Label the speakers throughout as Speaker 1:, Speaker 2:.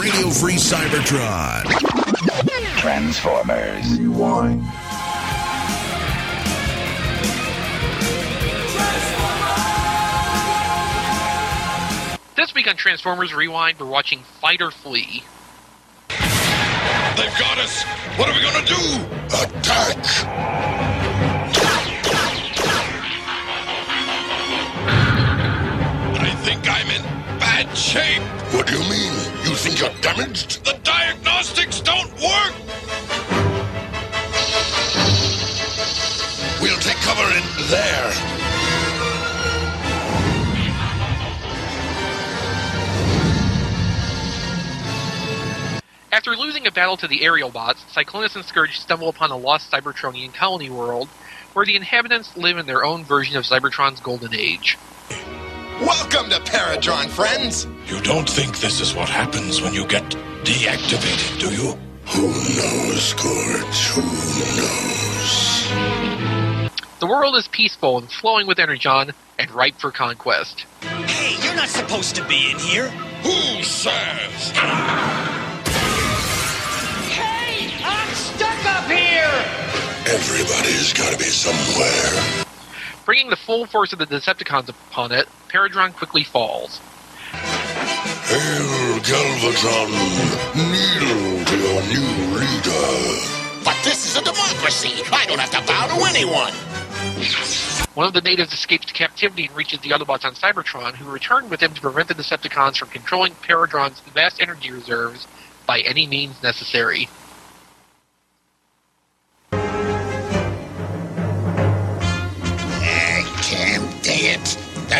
Speaker 1: Radio Free Cybertron.
Speaker 2: Transformers. Rewind.
Speaker 3: This week on Transformers Rewind, we're watching Fight or Flee.
Speaker 4: They've got us! What are we gonna do?
Speaker 1: Attack!
Speaker 4: Bad shape.
Speaker 1: What do you mean? You think you're damaged?
Speaker 4: The diagnostics don't work!
Speaker 1: We'll take cover in there.
Speaker 3: After losing a battle to the Aerialbots, Cyclonus and Scourge stumble upon a lost Cybertronian colony world where the inhabitants live in their own version of Cybertron's golden age.
Speaker 5: Welcome to Paradron, friends.
Speaker 4: You don't think this is what happens when you get deactivated, do you?
Speaker 1: Who knows, Scourge? Who knows?
Speaker 3: The world is peaceful and flowing with energon and ripe for conquest.
Speaker 6: Hey, you're not supposed to be in here.
Speaker 4: Who says?
Speaker 6: Hey, I'm stuck up here.
Speaker 1: Everybody's gotta be somewhere.
Speaker 3: Bringing the full force of the Decepticons upon it, Paradron quickly falls.
Speaker 1: Hail, Galvatron! Kneel to your new leader.
Speaker 5: But this is a democracy. I don't have to bow to anyone.
Speaker 3: One of the natives escapes captivity and reaches the Autobots on Cybertron, who return with him to prevent the Decepticons from controlling Paradron's vast energy reserves by any means necessary.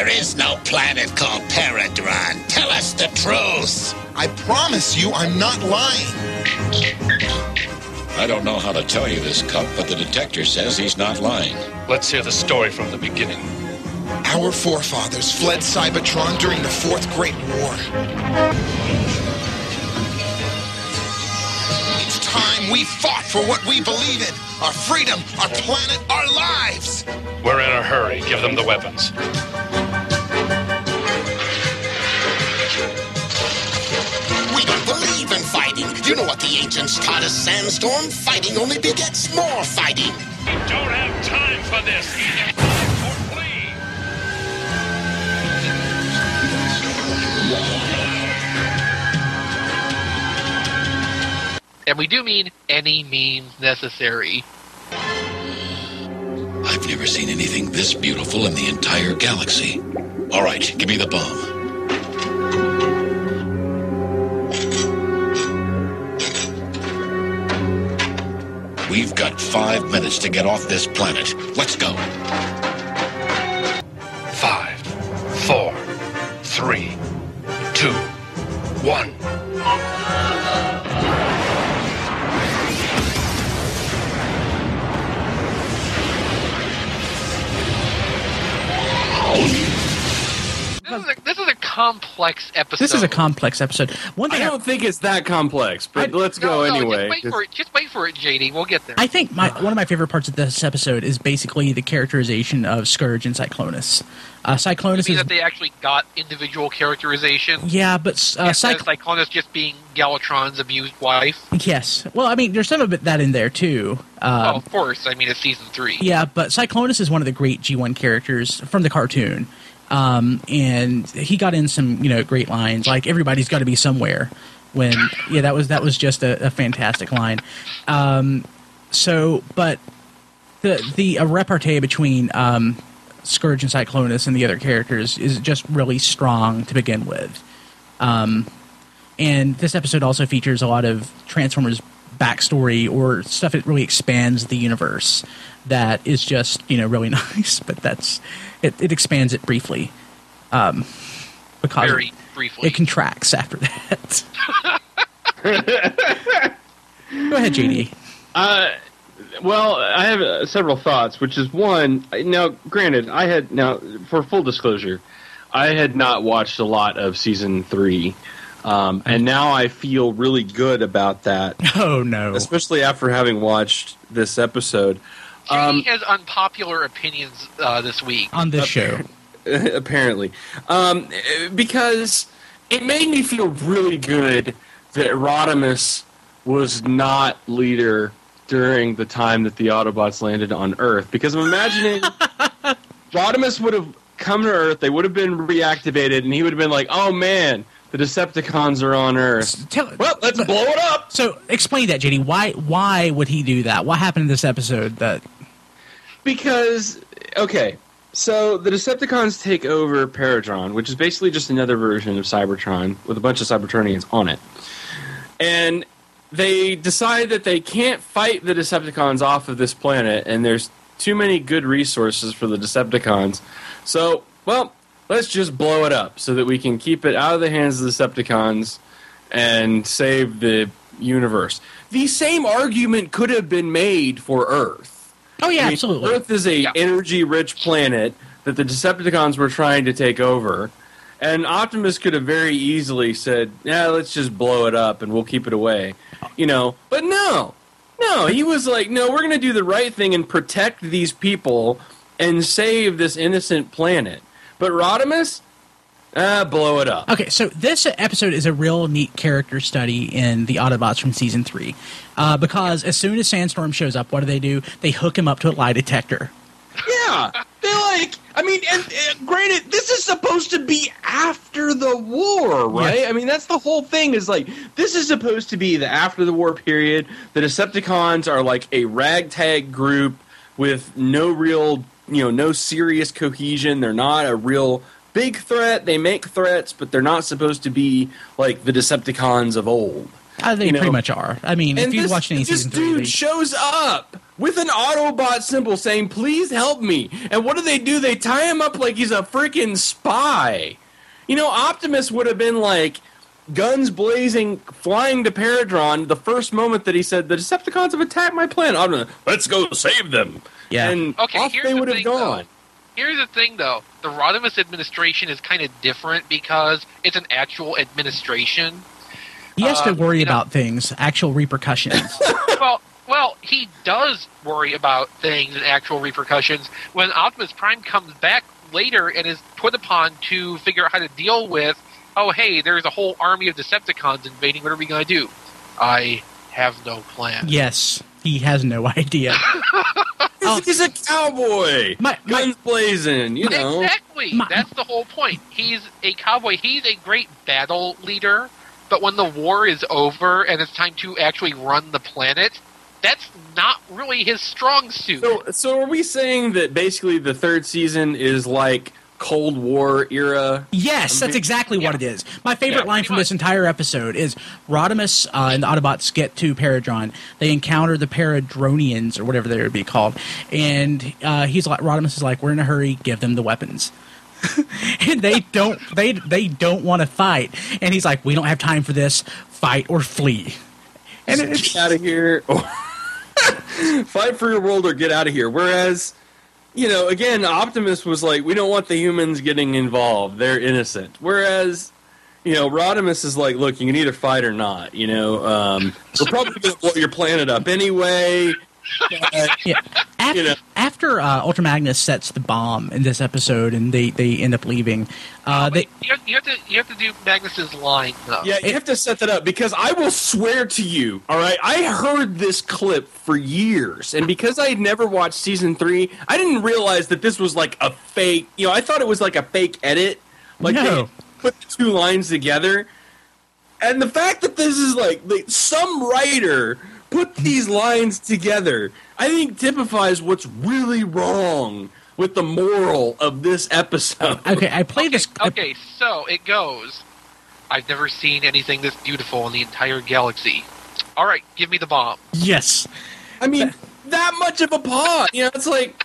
Speaker 5: There is no planet called Paradron. Tell us the truth.
Speaker 7: I promise you I'm not lying.
Speaker 8: I don't know how to tell you this, Kup, but the detector says he's not lying.
Speaker 4: Let's hear the story from the beginning.
Speaker 7: Our forefathers fled Cybertron during the Fourth Great War. It's time we fought for what we believe in our freedom, our planet, our lives.
Speaker 4: We're in a hurry. Give them the weapons.
Speaker 5: Don't believe in fighting. You know what the ancients taught us, Sandstorm? Fighting only begets more fighting.
Speaker 4: We don't have time for this. Either fight or flee.
Speaker 3: And we do mean any means necessary.
Speaker 8: I've never seen anything this beautiful in the entire galaxy. All right, give me the bomb. We've got five minutes to get off this planet. Let's go.
Speaker 4: Five, four, three, two, one.
Speaker 3: Complex episode.
Speaker 9: This is a complex episode. One
Speaker 10: I
Speaker 9: thing I,
Speaker 10: don't think it's that complex, but let's go
Speaker 3: No, no,
Speaker 10: anyway.
Speaker 3: Just wait for it. Just wait for it, JD. We'll get there.
Speaker 9: I think my one of my favorite parts of this episode is basically the characterization of Scourge and Cyclonus. Uh, Cyclonus
Speaker 3: mean
Speaker 9: is
Speaker 3: that they actually got individual characterization.
Speaker 9: yeah, but uh,
Speaker 3: Instead
Speaker 9: Cyc-
Speaker 3: Cyclonus just being Galvatron's abused wife.
Speaker 9: yes. Well, I mean, there's some of it that in there too. Um,
Speaker 3: of course. I mean, it's season three.
Speaker 9: Yeah, but Cyclonus is one of the great G1 characters from the cartoon. Um, and he got in some, you know, great lines like everybody's got to be somewhere. When yeah, that was that was just a, a fantastic line. Um, so, but the the repartee between um, Scourge and Cyclonus and the other characters is just really strong to begin with. Um, and this episode also features a lot of Transformers backstory or stuff that really expands the universe that is just you know really nice but that's it, it expands it briefly um because
Speaker 3: Very briefly.
Speaker 9: it contracts after that go ahead jd
Speaker 10: Uh, well, I have uh, several thoughts, which is one. Now, granted, I had now for full disclosure, I had not watched a lot of season three, um, and now I feel really good about that,
Speaker 9: oh no
Speaker 10: especially after having watched this episode.
Speaker 3: JD has unpopular opinions uh, this week.
Speaker 9: on this show
Speaker 10: apparently, um, because it made me feel really good that Rodimus was not leader during the time that the Autobots landed on Earth because I'm imagining Rodimus would have come to Earth, they would have been reactivated, and he would have been like, "Oh man, the Decepticons are on Earth.
Speaker 9: Tell,
Speaker 10: well, let's blow it up."
Speaker 9: So explain that, JD. Why why would he do that? What happened in this episode that
Speaker 10: Because okay, so the Decepticons take over Paradron, which is basically just another version of Cybertron with a bunch of Cybertronians on it. And they decide that they can't fight the Decepticons off of this planet, and there's too many good resources for the Decepticons. So, well, let's just blow it up so that we can keep it out of the hands of the Decepticons and save the universe. The same argument could have been made for Earth.
Speaker 9: Oh yeah,
Speaker 10: I mean,
Speaker 9: absolutely.
Speaker 10: Earth is a energy rich planet that the Decepticons were trying to take over. And Optimus could have very easily said, "Yeah, let's just blow it up and we'll keep it away." You know, but no. No, he was like, "No, we're going to do the right thing and protect these people and save this innocent planet." But Rodimus, ah, blow it up.
Speaker 9: Okay, so this episode is a real neat character study in the Autobots from season three, uh, because as soon as Sandstorm shows up, what do they do? They hook him up to a lie detector.
Speaker 10: Yeah, they like. I mean, and, and granted, this is supposed to be after the war, right?
Speaker 9: Yes.
Speaker 10: I mean, that's the whole thing. Is like this is supposed to be the after the war period. The Decepticons are like a ragtag group with no real, you know, no serious cohesion. They're not a real big threat. They make threats, but they're not supposed to be like the Decepticons of old.
Speaker 9: Uh, they
Speaker 10: You know,
Speaker 9: pretty much are. I mean, if you watch any
Speaker 10: this
Speaker 9: season three,
Speaker 10: dude
Speaker 9: they-
Speaker 10: shows up with an Autobot symbol saying, "Please help me." And what do they do? They tie him up like he's a freaking spy. You know, Optimus would have been like guns blazing, flying to Paradron the first moment that he said, "The Decepticons have attacked my planet." Optimus, Let's go save them.
Speaker 9: Yeah.
Speaker 10: and
Speaker 3: Okay,
Speaker 10: off
Speaker 3: here's
Speaker 10: they
Speaker 3: the
Speaker 10: would have
Speaker 3: thing,
Speaker 10: gone.
Speaker 3: Here's the thing, though. The Rodimus administration is kind of different because it's an actual administration.
Speaker 9: he has to
Speaker 3: uh,
Speaker 9: worry
Speaker 3: you know-
Speaker 9: about things, actual repercussions.
Speaker 3: well, well, he does worry about things and actual repercussions when Optimus Prime comes back later and is put upon to figure out how to deal with. Oh, hey, there's a whole army of Decepticons invading. What are we going to do? I have no plan.
Speaker 9: yes, he has no idea. Oh.
Speaker 10: He's a cowboy,
Speaker 9: My- my-
Speaker 10: guns blazing. You know,
Speaker 3: Exactly.
Speaker 9: My-
Speaker 3: That's the whole point. He's a cowboy. He's a great battle leader, but when the war is over and it's time to actually run the planet, that's not really his strong suit.
Speaker 10: So, so are we saying that basically the third season is like Cold War era?
Speaker 9: Yes, that's exactly what it is. My favorite
Speaker 3: Yeah,
Speaker 9: line from this entire episode is Rodimus uh, and the Autobots get to Paradron. They encounter the Paradronians, or whatever they would be called, and uh, he's like, Rodimus is like, "We're in a hurry. Give them the weapons." and they don't. They they don't want to fight, and he's like, "We don't have time for this. Fight or flee." And it's,
Speaker 10: Get out of here! Or fight for your world or get out of here. Whereas, you know, again, Optimus was like, we don't want the humans getting involved. They're innocent. Whereas. You know, Rodimus is like, look, you can either fight or not. You know, um, we're probably going to blow your planet up anyway. but-
Speaker 9: Yeah. After,
Speaker 10: You know.
Speaker 9: after uh, Ultra Magnus sets the bomb in this episode, and they, they end up leaving, uh, they
Speaker 3: you, have, you have to you have to do Magnus's line though.
Speaker 10: Yeah, you have to set that up because I will swear to you, all right, I heard this clip for years, and because I had never watched season three, I didn't realize that this was like a fake. You know, I thought it was like a fake edit, like
Speaker 9: No.
Speaker 10: they put the two lines together, and the fact that this is like, like some writer put these lines together, I think typifies what's really wrong with the moral of this episode.
Speaker 9: okay, I played this.
Speaker 3: Okay, so it goes. I've never seen anything this beautiful in the entire galaxy. All right, give me the bomb.
Speaker 9: Yes.
Speaker 10: I mean, that much of a paw. You know, it's like,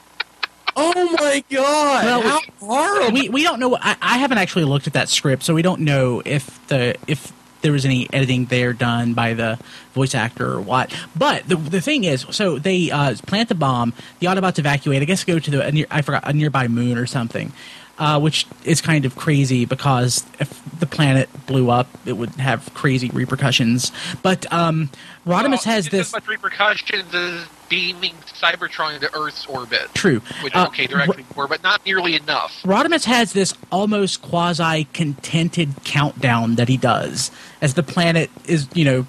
Speaker 10: oh my god,
Speaker 9: Well,
Speaker 10: how horrible.
Speaker 9: we we don't know. I, I haven't actually looked at that script, so we don't know if the if there was any editing there done by the voice actor or what. But the the thing is, so they uh, plant the bomb. The Autobots evacuate. I guess go to the near, I forgot a nearby moon or something. Uh, which is kind of crazy because if the planet blew up, it would have crazy repercussions. But um, Rodimus
Speaker 3: Well,
Speaker 9: has this.
Speaker 3: as much repercussions as beaming Cybertron into Earth's orbit.
Speaker 9: True.
Speaker 3: Which
Speaker 9: Uh,
Speaker 3: okay, actually were, but not nearly enough.
Speaker 9: Rodimus has this almost quasi contented countdown that he does as the planet is, you know,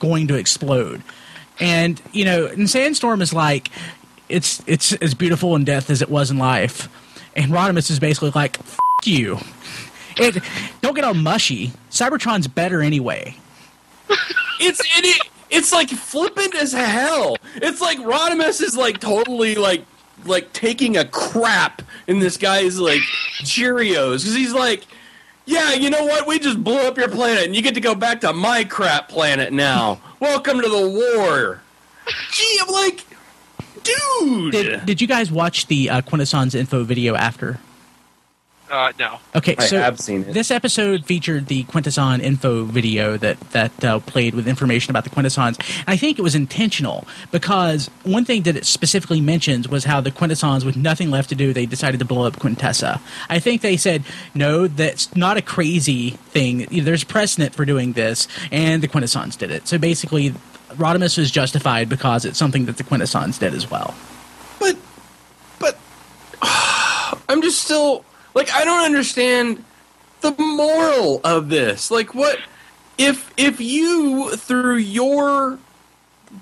Speaker 9: going to explode. And, you know, and Sandstorm is like, it's it's as beautiful in death as it was in life. And Rodimus is basically like, F you. It, don't get all mushy. Cybertron's better anyway.
Speaker 10: it's it, it it's like flippant as hell. It's like Rodimus is like totally like like taking a crap in this guy's like Cheerios because he's like, yeah, you know what? We just blew up your planet, and you get to go back to my crap planet now. Welcome to the war. Gee, I'm like, dude.
Speaker 9: Did, did you guys watch the uh, Quintessons info video after?
Speaker 3: Uh, no.
Speaker 9: Okay,
Speaker 10: I
Speaker 9: so
Speaker 10: have seen it.
Speaker 9: this episode featured the Quintesson info video that that uh, played with information about the Quintessons. And I think it was intentional because one thing that it specifically mentions was how the Quintessons, with nothing left to do, they decided to blow up Quintessa. I think they said, no, that's not a crazy thing. There's precedent for doing this, and the Quintessons did it. So basically, Rodimus was justified because it's something that the Quintessons did as well.
Speaker 10: But, but, I'm just still like I don't understand the moral of this. Like, what if if you through your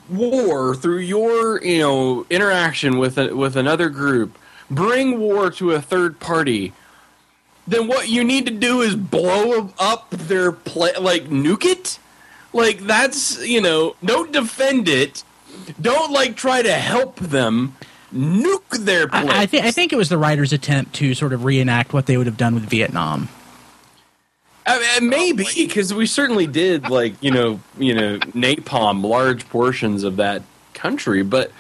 Speaker 10: war, through your you know interaction with a, with another group, bring war to a third party? Then what you need to do is blow up their play, like nuke it. Like that's you know, don't defend it. Don't like try to help them. Nuke their place.
Speaker 9: I, I, th- I think it was the writer's attempt to sort of reenact what they would have done with Vietnam.
Speaker 10: I mean, maybe because we certainly did like you know you know napalm large portions of that country, but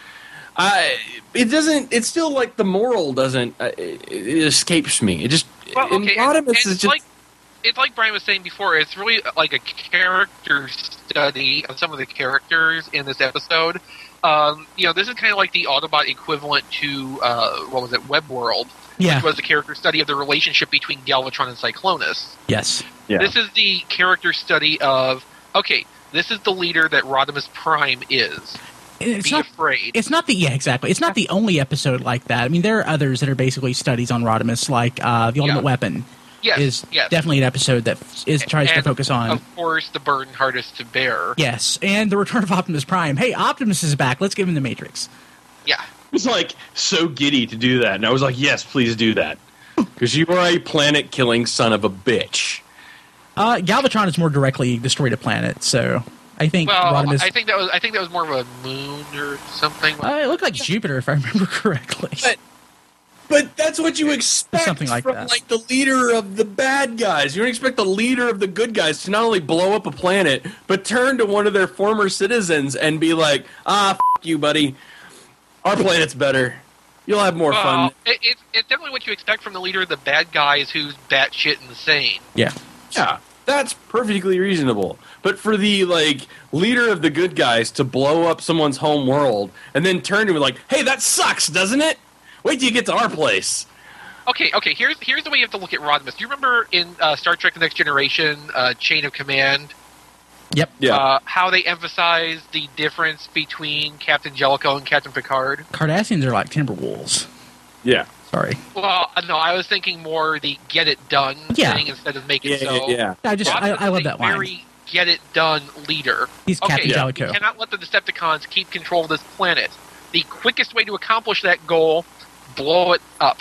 Speaker 10: I it doesn't. It's still like the moral doesn't. Uh, it, it escapes me. It just
Speaker 3: Well, okay,
Speaker 10: Rodimus
Speaker 3: and-
Speaker 10: is just
Speaker 3: like it's like Brian was saying before. It's really like a character study of some of the characters in this episode. Um, you know, this is kind of like the Autobot equivalent to uh, what was it, Web World,
Speaker 9: Yeah.
Speaker 3: which was the character study of the relationship between Galvatron and Cyclonus.
Speaker 9: Yes.
Speaker 3: This is the character study of okay, this is the leader that Rodimus Prime is.
Speaker 9: It's
Speaker 3: Be
Speaker 9: not,
Speaker 3: afraid.
Speaker 9: It's not the yeah exactly. It's not the only episode like that. I mean, there are others that are basically studies on Rodimus, like uh, the Ultimate
Speaker 3: Yeah.
Speaker 9: Weapon.
Speaker 3: Yes,
Speaker 9: is
Speaker 3: yes.
Speaker 9: definitely an episode that is f- is tries to focus on.
Speaker 3: Of course, the burden hardest to bear.
Speaker 9: Yes, and the return of Optimus Prime. Hey, Optimus is back. Let's give him the Matrix.
Speaker 3: Yeah.
Speaker 10: It was like so giddy to do that, and I was like, "Yes, please do that," because you are a planet-killing son of a bitch.
Speaker 9: Uh, Galvatron is more directly destroyed a planet, so I think
Speaker 3: Well,
Speaker 9: Rodimus.
Speaker 3: I think that was I think that was more of a moon or something.
Speaker 9: uh, it looked like Jupiter, if I remember correctly.
Speaker 10: But, but that's what you expect
Speaker 9: Something like
Speaker 10: from
Speaker 9: that.
Speaker 10: like the leader of the bad guys. You don't expect the leader of the good guys to not only blow up a planet, but turn to one of their former citizens and be like, "Ah, f- you, buddy. Our planet's better. You'll have more
Speaker 3: well,
Speaker 10: fun."
Speaker 3: it, it's it's definitely what you expect from the leader of the bad guys who's batshit insane.
Speaker 9: yeah.
Speaker 10: Yeah, that's perfectly reasonable. But for the like leader of the good guys to blow up someone's home world and then turn to him like, "Hey, that sucks, doesn't it? Wait till you get to our place."
Speaker 3: Okay, okay. Here's here's the way you have to look at Rodimus. Do you remember in uh, Star Trek: The Next Generation, uh, Chain of Command,
Speaker 9: Yep.
Speaker 10: Yeah.
Speaker 3: uh, how they emphasize the difference between Captain Jellicoe and Captain Picard?
Speaker 9: Cardassians are like Timberwolves.
Speaker 10: yeah.
Speaker 9: Sorry.
Speaker 3: Well, uh, no, I was thinking more the get it done
Speaker 9: Yeah.
Speaker 3: thing instead of make
Speaker 10: Yeah,
Speaker 3: so.
Speaker 10: yeah,
Speaker 9: I just I,
Speaker 3: Rodimus
Speaker 9: I love that line.
Speaker 3: Very get it done leader.
Speaker 9: He's
Speaker 3: okay,
Speaker 9: Captain
Speaker 3: you
Speaker 9: Jellicoe.
Speaker 3: cannot let the Decepticons keep control of this planet. The quickest way to accomplish that goal, blow it up.